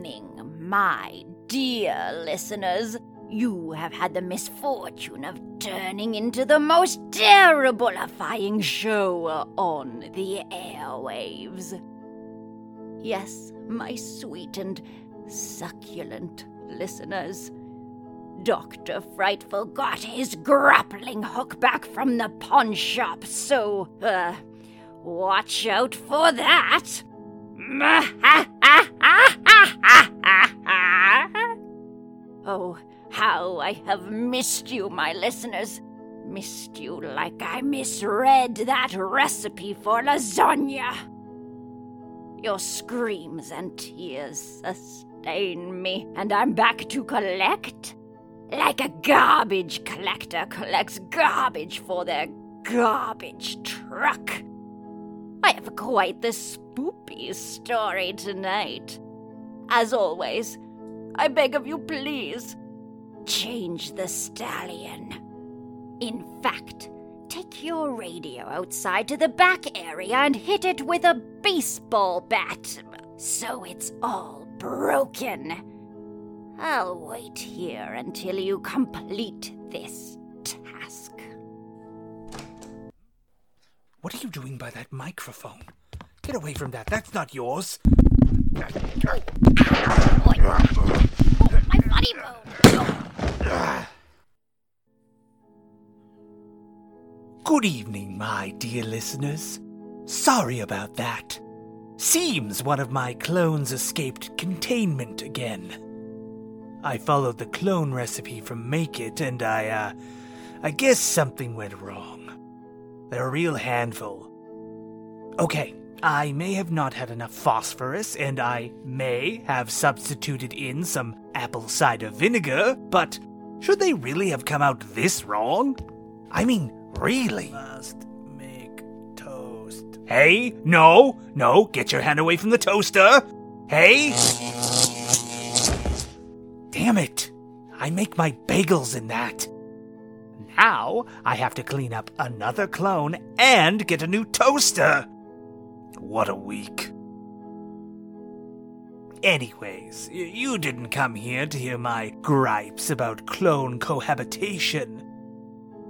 Evening, my dear listeners. You have had the misfortune of turning into the most terrible-ifying show on the airwaves. Yes, my sweet and succulent listeners. Dr. Frightful got his grappling hook back from the pawn shop, so, uh, watch out for that. oh, how I have missed you, my listeners. Missed you like I misread that recipe for lasagna. Your screams and tears sustain me, and I'm back to collect. Like a garbage collector collects garbage for their garbage truck. I have quite the spoopy story tonight. As always, I beg of you, please, change the stallion. In fact, take your radio outside to the back area and hit it with a baseball bat so it's all broken. I'll wait here until you complete this task. What are you doing by that microphone? Get away from that. That's not yours. Good evening, my dear listeners. Sorry about that. Seems one of my clones escaped containment again. I followed the clone recipe from Make It, and I, uh, I guess something went wrong. They're a real handful. Okay, I may have not had enough phosphorus, and I may have substituted in some apple cider vinegar, but should they really have come out this wrong? I mean, really? Must make toast. Hey, no, no, get your hand away from the toaster. Hey! Damn it! I make my bagels in that. Now I have to clean up another clone and get a new toaster. What a week. Anyways, you didn't come here to hear my gripes about clone cohabitation.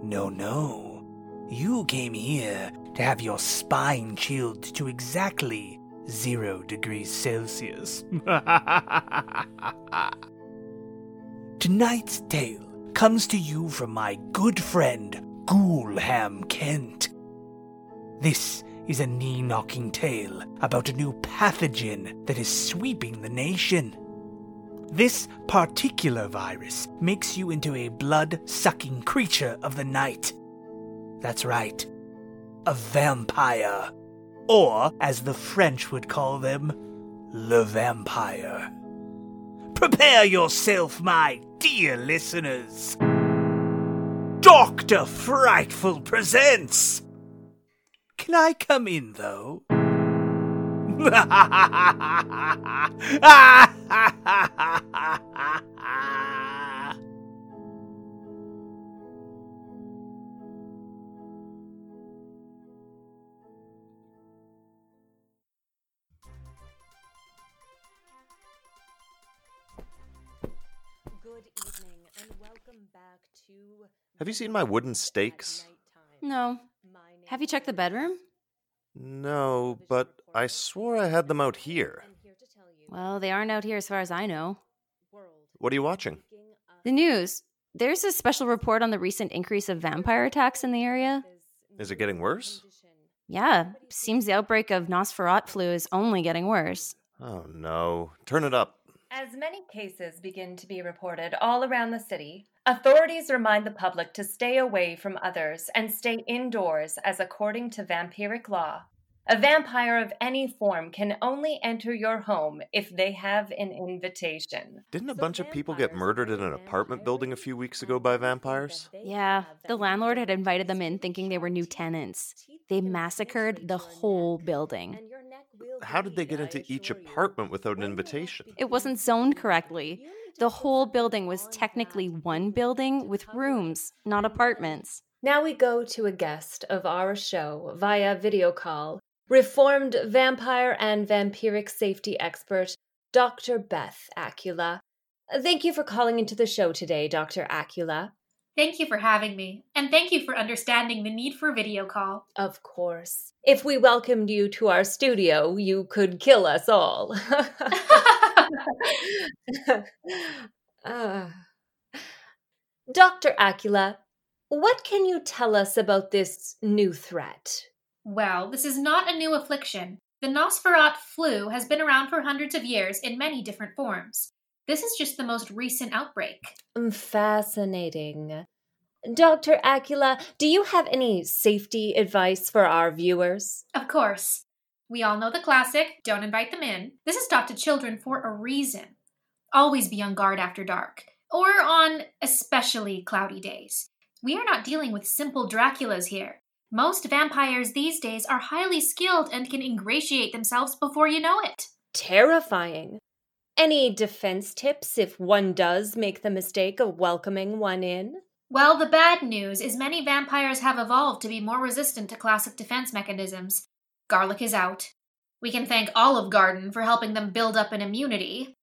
No, no. You came here to have your spine chilled to exactly zero degrees Celsius. Tonight's tale comes to you from my good friend, Ghoulham Kent. This is a knee knocking tale about a new pathogen that is sweeping the nation. This particular virus makes you into a blood sucking creature of the night. That's right, a vampire. Or, as the French would call them, le vampire. Prepare yourself, my dear listeners. Dr. Frightful presents. Can I come in, though? Good evening and welcome back to. Have you seen my wooden stakes? No. Have you checked the bedroom? No, but I swore I had them out here. Well, they aren't out here as far as I know. What are you watching? The news. There's a special report on the recent increase of vampire attacks in the area. Is it getting worse? Yeah, seems the outbreak of Nosferatu flu is only getting worse. Oh no. Turn it up. As many cases begin to be reported all around the city, authorities remind the public to stay away from others and stay indoors as according to vampiric law. A vampire of any form can only enter your home if they have an invitation. Didn't a bunch of people get murdered in an apartment building a few weeks ago by vampires? Yeah, the landlord had invited them in thinking they were new tenants. They massacred the whole building. How did they get into each apartment without an invitation? It wasn't zoned correctly. The whole building was technically one building with rooms, not apartments. Now we go to a guest of our show via video call, reformed vampire and vampiric safety expert Dr. Beth Acula. Thank you for calling into the show today, Dr. Acula. Thank you for having me, and thank you for understanding the need for a video call. Of course. If we welcomed you to our studio, you could kill us all. uh, Dr. Acula, what can you tell us about this new threat? well, this is not a new affliction. The Nosferat flu has been around for hundreds of years in many different forms. This is just the most recent outbreak. Mm, Fascinating. Dr. Acula, do you have any safety advice for our viewers? Of course. We all know the classic don't invite them in. This is taught to children for a reason. Always be on guard after dark, or on especially cloudy days. We are not dealing with simple Draculas here. Most vampires these days are highly skilled and can ingratiate themselves before you know it. Terrifying. Any defense tips if one does make the mistake of welcoming one in? Well, the bad news is many vampires have evolved to be more resistant to classic defense mechanisms. Garlic is out. We can thank Olive Garden for helping them build up an immunity,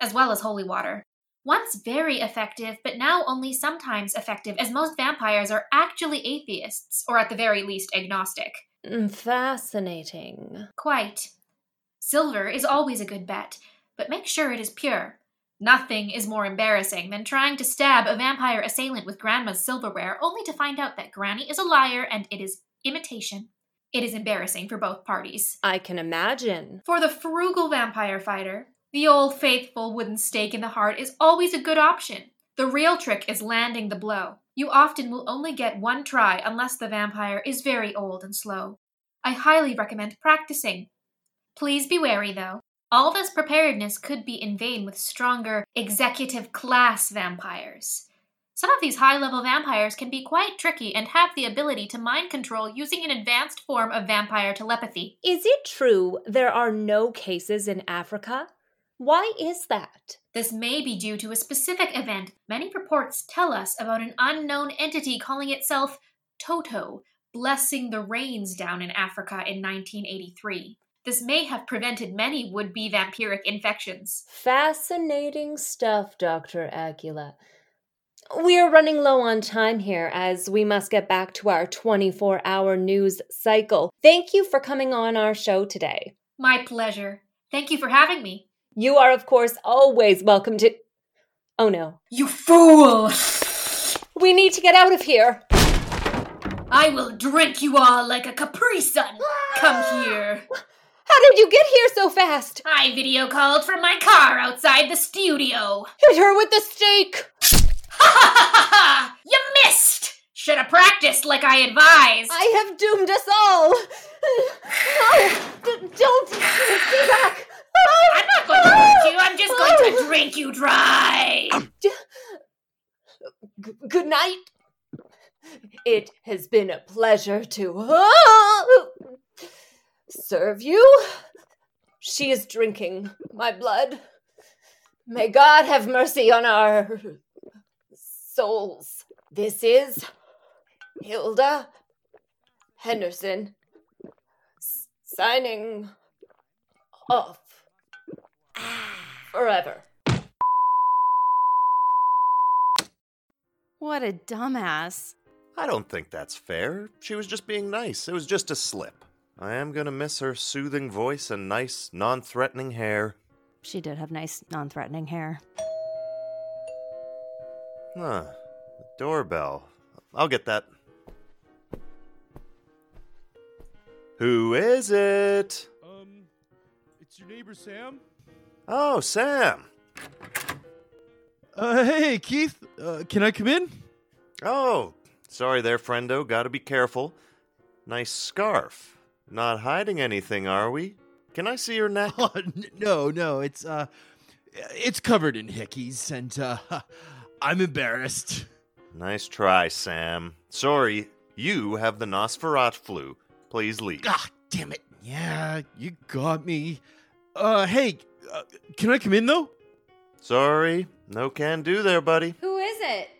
as well as holy water. Once very effective, but now only sometimes effective, as most vampires are actually atheists, or at the very least agnostic. Mm, Fascinating. Quite. Silver is always a good bet, but make sure it is pure. Nothing is more embarrassing than trying to stab a vampire assailant with Grandma's silverware only to find out that Granny is a liar and it is imitation. It is embarrassing for both parties. I can imagine. For the frugal vampire fighter, the old faithful wooden stake in the heart is always a good option. The real trick is landing the blow. You often will only get one try unless the vampire is very old and slow. I highly recommend practicing. Please be wary, though. All this preparedness could be in vain with stronger executive class vampires. Some of these high level vampires can be quite tricky and have the ability to mind control using an advanced form of vampire telepathy. Is it true there are no cases in Africa? Why is that? This may be due to a specific event. Many reports tell us about an unknown entity calling itself Toto, blessing the rains down in Africa in 1983. This may have prevented many would be vampiric infections. Fascinating stuff, Dr. Acula. We're running low on time here as we must get back to our 24 hour news cycle. Thank you for coming on our show today. My pleasure. Thank you for having me. You are, of course, always welcome to. Oh no. You fool! We need to get out of here. I will drink you all like a Capri Sun. Come here. How did you get here so fast? I video called from my car outside the studio. Hit her with the stake. Ha ha ha ha! You missed! Should have practiced like I advised. I have doomed us all. No, d- don't stay back. I'm not going to hurt you. I'm just going to drink you dry. G- good night. It has been a pleasure to serve you. She is drinking my blood. May God have mercy on our souls. This is Hilda Henderson s- signing off forever. What a dumbass. I don't think that's fair. She was just being nice. It was just a slip. I am gonna miss her soothing voice and nice, non threatening hair. She did have nice, non threatening hair. Huh. Doorbell. I'll get that. Who is it? Um, it's your neighbor Sam. Oh, Sam. Uh, hey Keith, uh, can I come in? Oh, sorry there, friendo. Gotta be careful. Nice scarf. Not hiding anything, are we? Can I see your neck? Oh, n- no, no, it's uh, it's covered in hickeys, and uh, I'm embarrassed. Nice try, Sam. Sorry, you have the Nosferat flu. Please leave. Ah, damn it! Yeah, you got me. Uh, hey, uh, can I come in though? Sorry, no can do there, buddy. Who is it?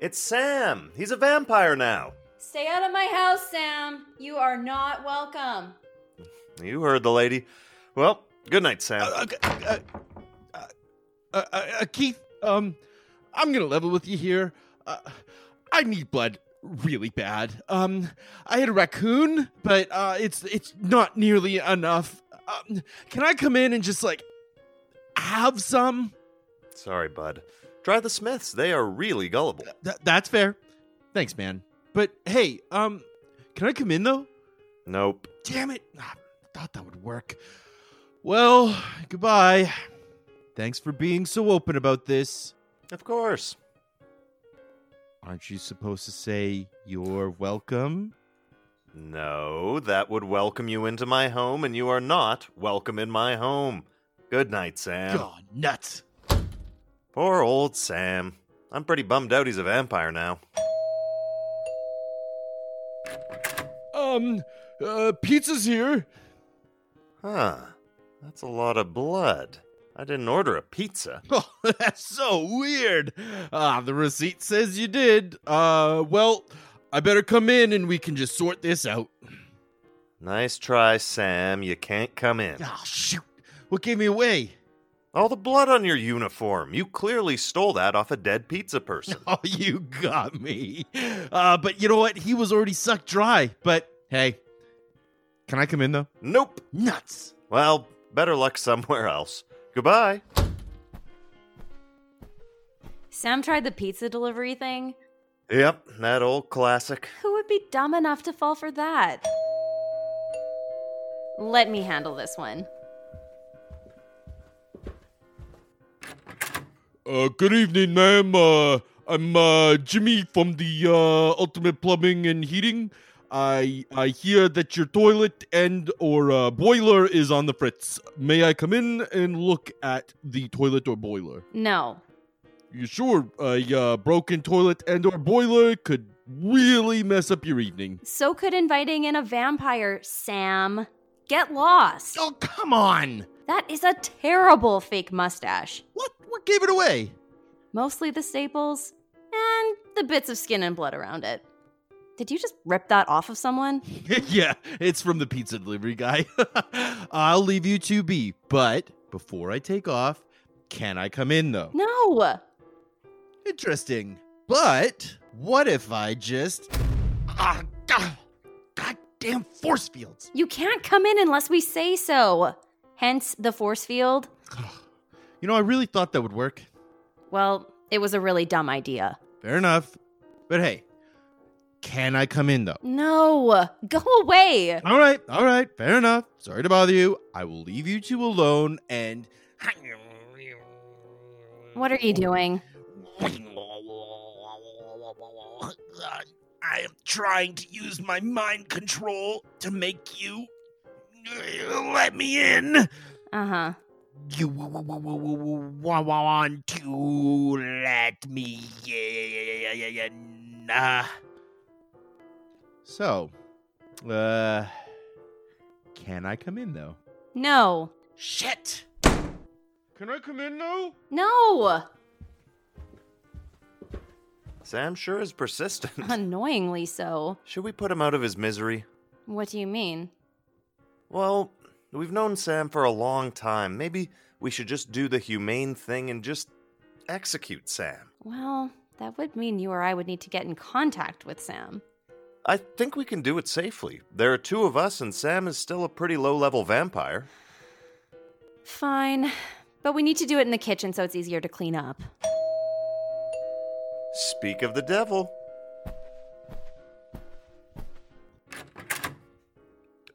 It's Sam. He's a vampire now. Stay out of my house, Sam. You are not welcome. You heard the lady. Well, good night, Sam. Uh, uh, uh, uh, uh, uh, Keith, um, I'm gonna level with you here. Uh, I need blood really bad. Um, I had a raccoon, but uh, it's it's not nearly enough. Um, can I come in and just like have some? Sorry, bud. Try the Smiths. They are really gullible. Th- that's fair. Thanks, man. But hey, um, can I come in though? Nope. Damn it! Ah, thought that would work. Well, goodbye. Thanks for being so open about this. Of course. Aren't you supposed to say you're welcome? No, that would welcome you into my home, and you are not welcome in my home. Good night, Sam. God, nuts. Poor old Sam. I'm pretty bummed out he's a vampire now. Um, uh, pizza's here. Huh. That's a lot of blood. I didn't order a pizza. Oh, that's so weird. Ah, the receipt says you did. Uh, well, I better come in and we can just sort this out. Nice try, Sam. You can't come in. Ah, shoot. What gave me away? All the blood on your uniform. You clearly stole that off a dead pizza person. Oh, you got me. Uh, but you know what? He was already sucked dry. But hey, can I come in though? nope. Nuts. Well, better luck somewhere else. Goodbye. Sam tried the pizza delivery thing. Yep, that old classic. Who would be dumb enough to fall for that? Let me handle this one. Uh, good evening, ma'am. Uh, I'm uh, Jimmy from the uh, Ultimate Plumbing and Heating. I I hear that your toilet and or uh, boiler is on the fritz. May I come in and look at the toilet or boiler? No. You sure a uh, broken toilet and or boiler could really mess up your evening? So could inviting in a vampire, Sam. Get lost. Oh, come on! That is a terrible fake mustache. What what gave it away? Mostly the staples and the bits of skin and blood around it. Did you just rip that off of someone? yeah, it's from the pizza delivery guy. I'll leave you to be, but before I take off, can I come in though? No. Interesting. But what if I just ah god, goddamn force fields? You can't come in unless we say so. Hence the force field. You know, I really thought that would work. Well, it was a really dumb idea. Fair enough. But hey, can I come in though? No. Go away. All right, all right, fair enough. Sorry to bother you. I will leave you two alone and What are you doing? I am trying to use my mind control to make you let me in. Uh huh. You want to let me in? So, uh can I come in though? No. shit. Can I come in though? No. Sam sure is persistent. Annoyingly so. Should we put him out of his misery? What do you mean? Well, we've known Sam for a long time. Maybe we should just do the humane thing and just execute Sam. Well, that would mean you or I would need to get in contact with Sam. I think we can do it safely. There are two of us, and Sam is still a pretty low level vampire. Fine. But we need to do it in the kitchen so it's easier to clean up. Speak of the devil.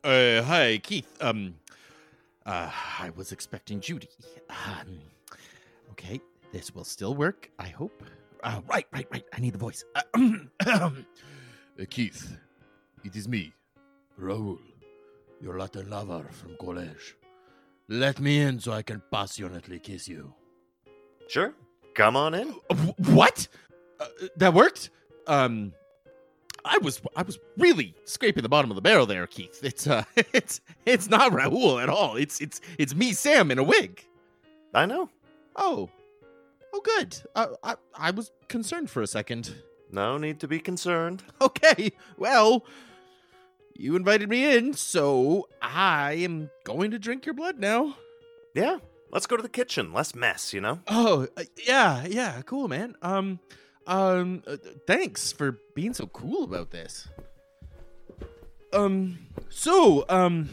Uh, hi, Keith. Um, uh, I was expecting Judy. Um, okay, this will still work. I hope. Uh, right, right, right. I need the voice. Uh, uh, Keith, it is me, Raoul, your Latin lover from college. Let me in so I can passionately kiss you. Sure, come on in. Uh, what? Uh, that worked. Um, I was I was really scraping the bottom of the barrel there, Keith. It's uh, it's it's not Raoul at all. It's it's it's me, Sam, in a wig. I know. Oh, oh, good. Uh, I I was concerned for a second. No need to be concerned. Okay, well, you invited me in, so I am going to drink your blood now. Yeah, Let's go to the kitchen. Less mess, you know? Oh, uh, yeah, yeah, cool, man. Um, um, uh, thanks for being so cool about this. Um, so, um,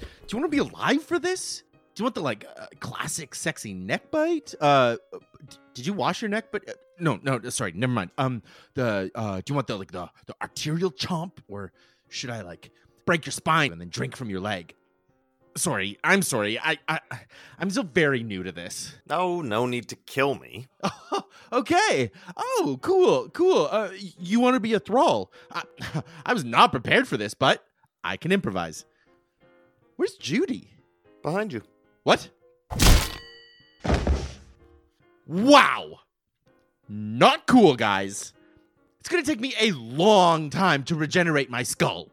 do you want to be alive for this? Do you want the like uh, classic sexy neck bite? Uh, d- did you wash your neck? But uh, no, no, sorry, never mind. Um, the uh, do you want the like the the arterial chomp, or should I like break your spine and then drink from your leg? Sorry, I'm sorry. I I I'm still very new to this. No, no need to kill me. okay. Oh, cool, cool. Uh, you want to be a thrall? I, I was not prepared for this, but I can improvise. Where's Judy? Behind you. What? Wow. Not cool, guys. It's gonna take me a long time to regenerate my skull.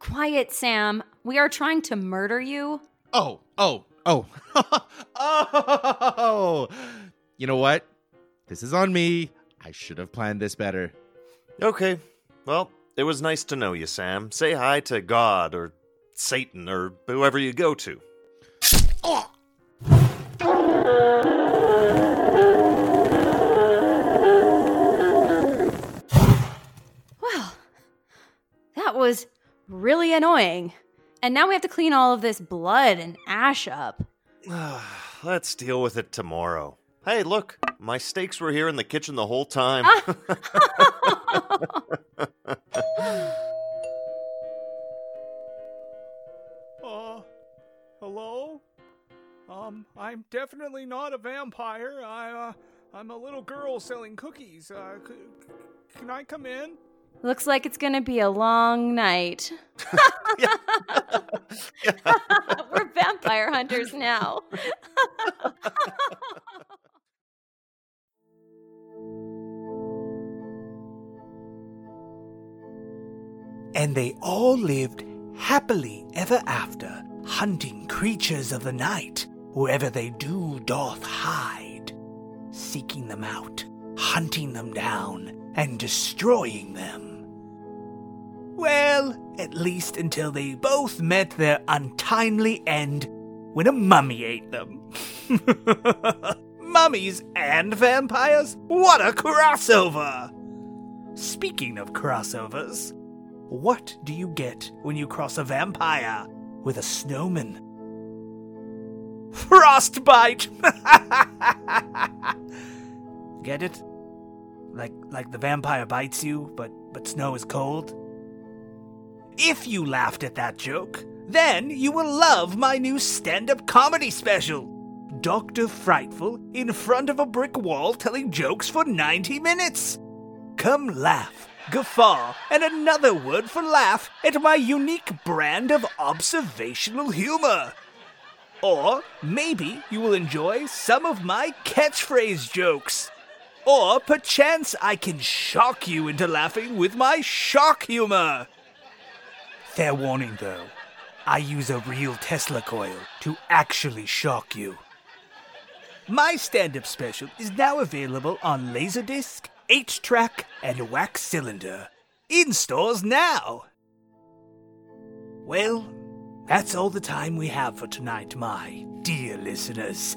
Quiet, Sam. We are trying to murder you. Oh, oh, oh. oh! You know what? This is on me. I should have planned this better. Okay. Well, it was nice to know you, Sam. Say hi to God or Satan or whoever you go to. Oh! Was really annoying. And now we have to clean all of this blood and ash up. Let's deal with it tomorrow. Hey, look, my steaks were here in the kitchen the whole time. Uh, hello? Um, I'm definitely not a vampire. I, uh, I'm a little girl selling cookies. Uh, c- can I come in? Looks like it's gonna be a long night. We're vampire hunters now. And they all lived happily ever after, hunting creatures of the night, wherever they do doth hide, seeking them out, hunting them down, and destroying them. Well, at least until they both met their untimely end when a mummy ate them. Mummies and vampires? What a crossover! Speaking of crossovers, what do you get when you cross a vampire with a snowman? Frostbite! Get it? Like like the vampire bites you, but but snow is cold? If you laughed at that joke, then you will love my new stand-up comedy special. Dr. Frightful in front of a brick wall telling jokes for 90 minutes. Come laugh, guffaw, and another word for laugh at my unique brand of observational humor. Or maybe you will enjoy some of my catchphrase jokes. Or perchance I can shock you into laughing with my shock humor. Fair warning though, I use a real Tesla coil to actually shock you. My stand up special is now available on Laserdisc, 8 track, and Wax Cylinder. In stores now! Well, that's all the time we have for tonight, my dear listeners.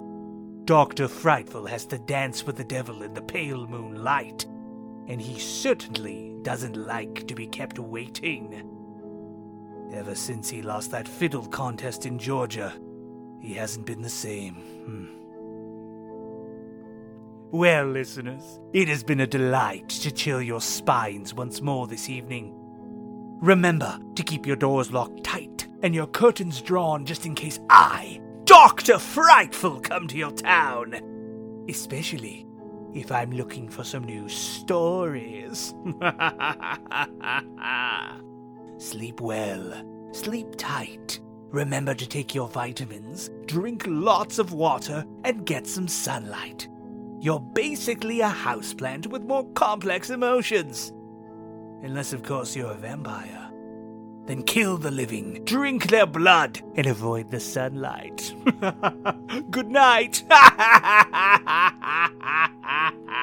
Dr. Frightful has to dance with the devil in the pale moonlight, and he certainly doesn't like to be kept waiting. Ever since he lost that fiddle contest in Georgia, he hasn't been the same. Hmm. Well, listeners, it has been a delight to chill your spines once more this evening. Remember to keep your doors locked tight and your curtains drawn just in case I, Dr. Frightful, come to your town. Especially if I'm looking for some new stories. Sleep well, sleep tight. Remember to take your vitamins, drink lots of water, and get some sunlight. You're basically a houseplant with more complex emotions. Unless, of course, you're a vampire. Then kill the living, drink their blood, and avoid the sunlight. Good night.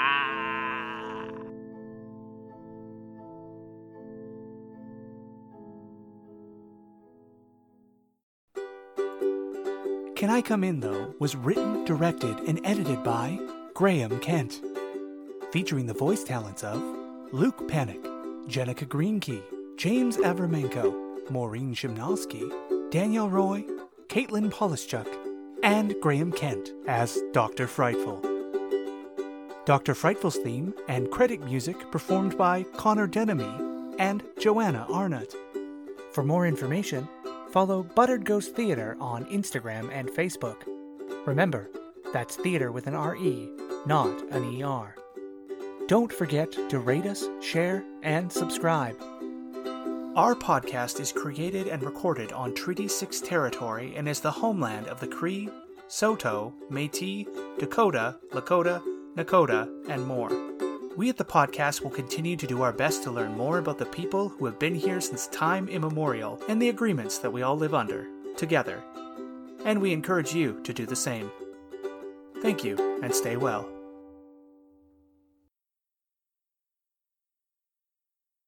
Can I Come In, though, was written, directed, and edited by Graham Kent, featuring the voice talents of Luke Panic, Jenica Greenkey, James Avramenko, Maureen Shimnowski, Danielle Roy, Caitlin Polischuk, and Graham Kent as Dr. Frightful. Dr. Frightful's theme and credit music performed by Connor Denemy and Joanna Arnott. For more information, follow Buttered Ghost Theatre on Instagram and Facebook. Remember, that's theater with an RE, not an ER. Don't forget to rate us, share, and subscribe. Our podcast is created and recorded on Treaty 6 territory and is the homeland of the Cree, Saulteaux, Metis, Dakota, Lakota, Nakota, and more. We at the podcast will continue to do our best to learn more about the people who have been here since time immemorial and the agreements that we all live under, together. And we encourage you to do the same. Thank you, and stay well.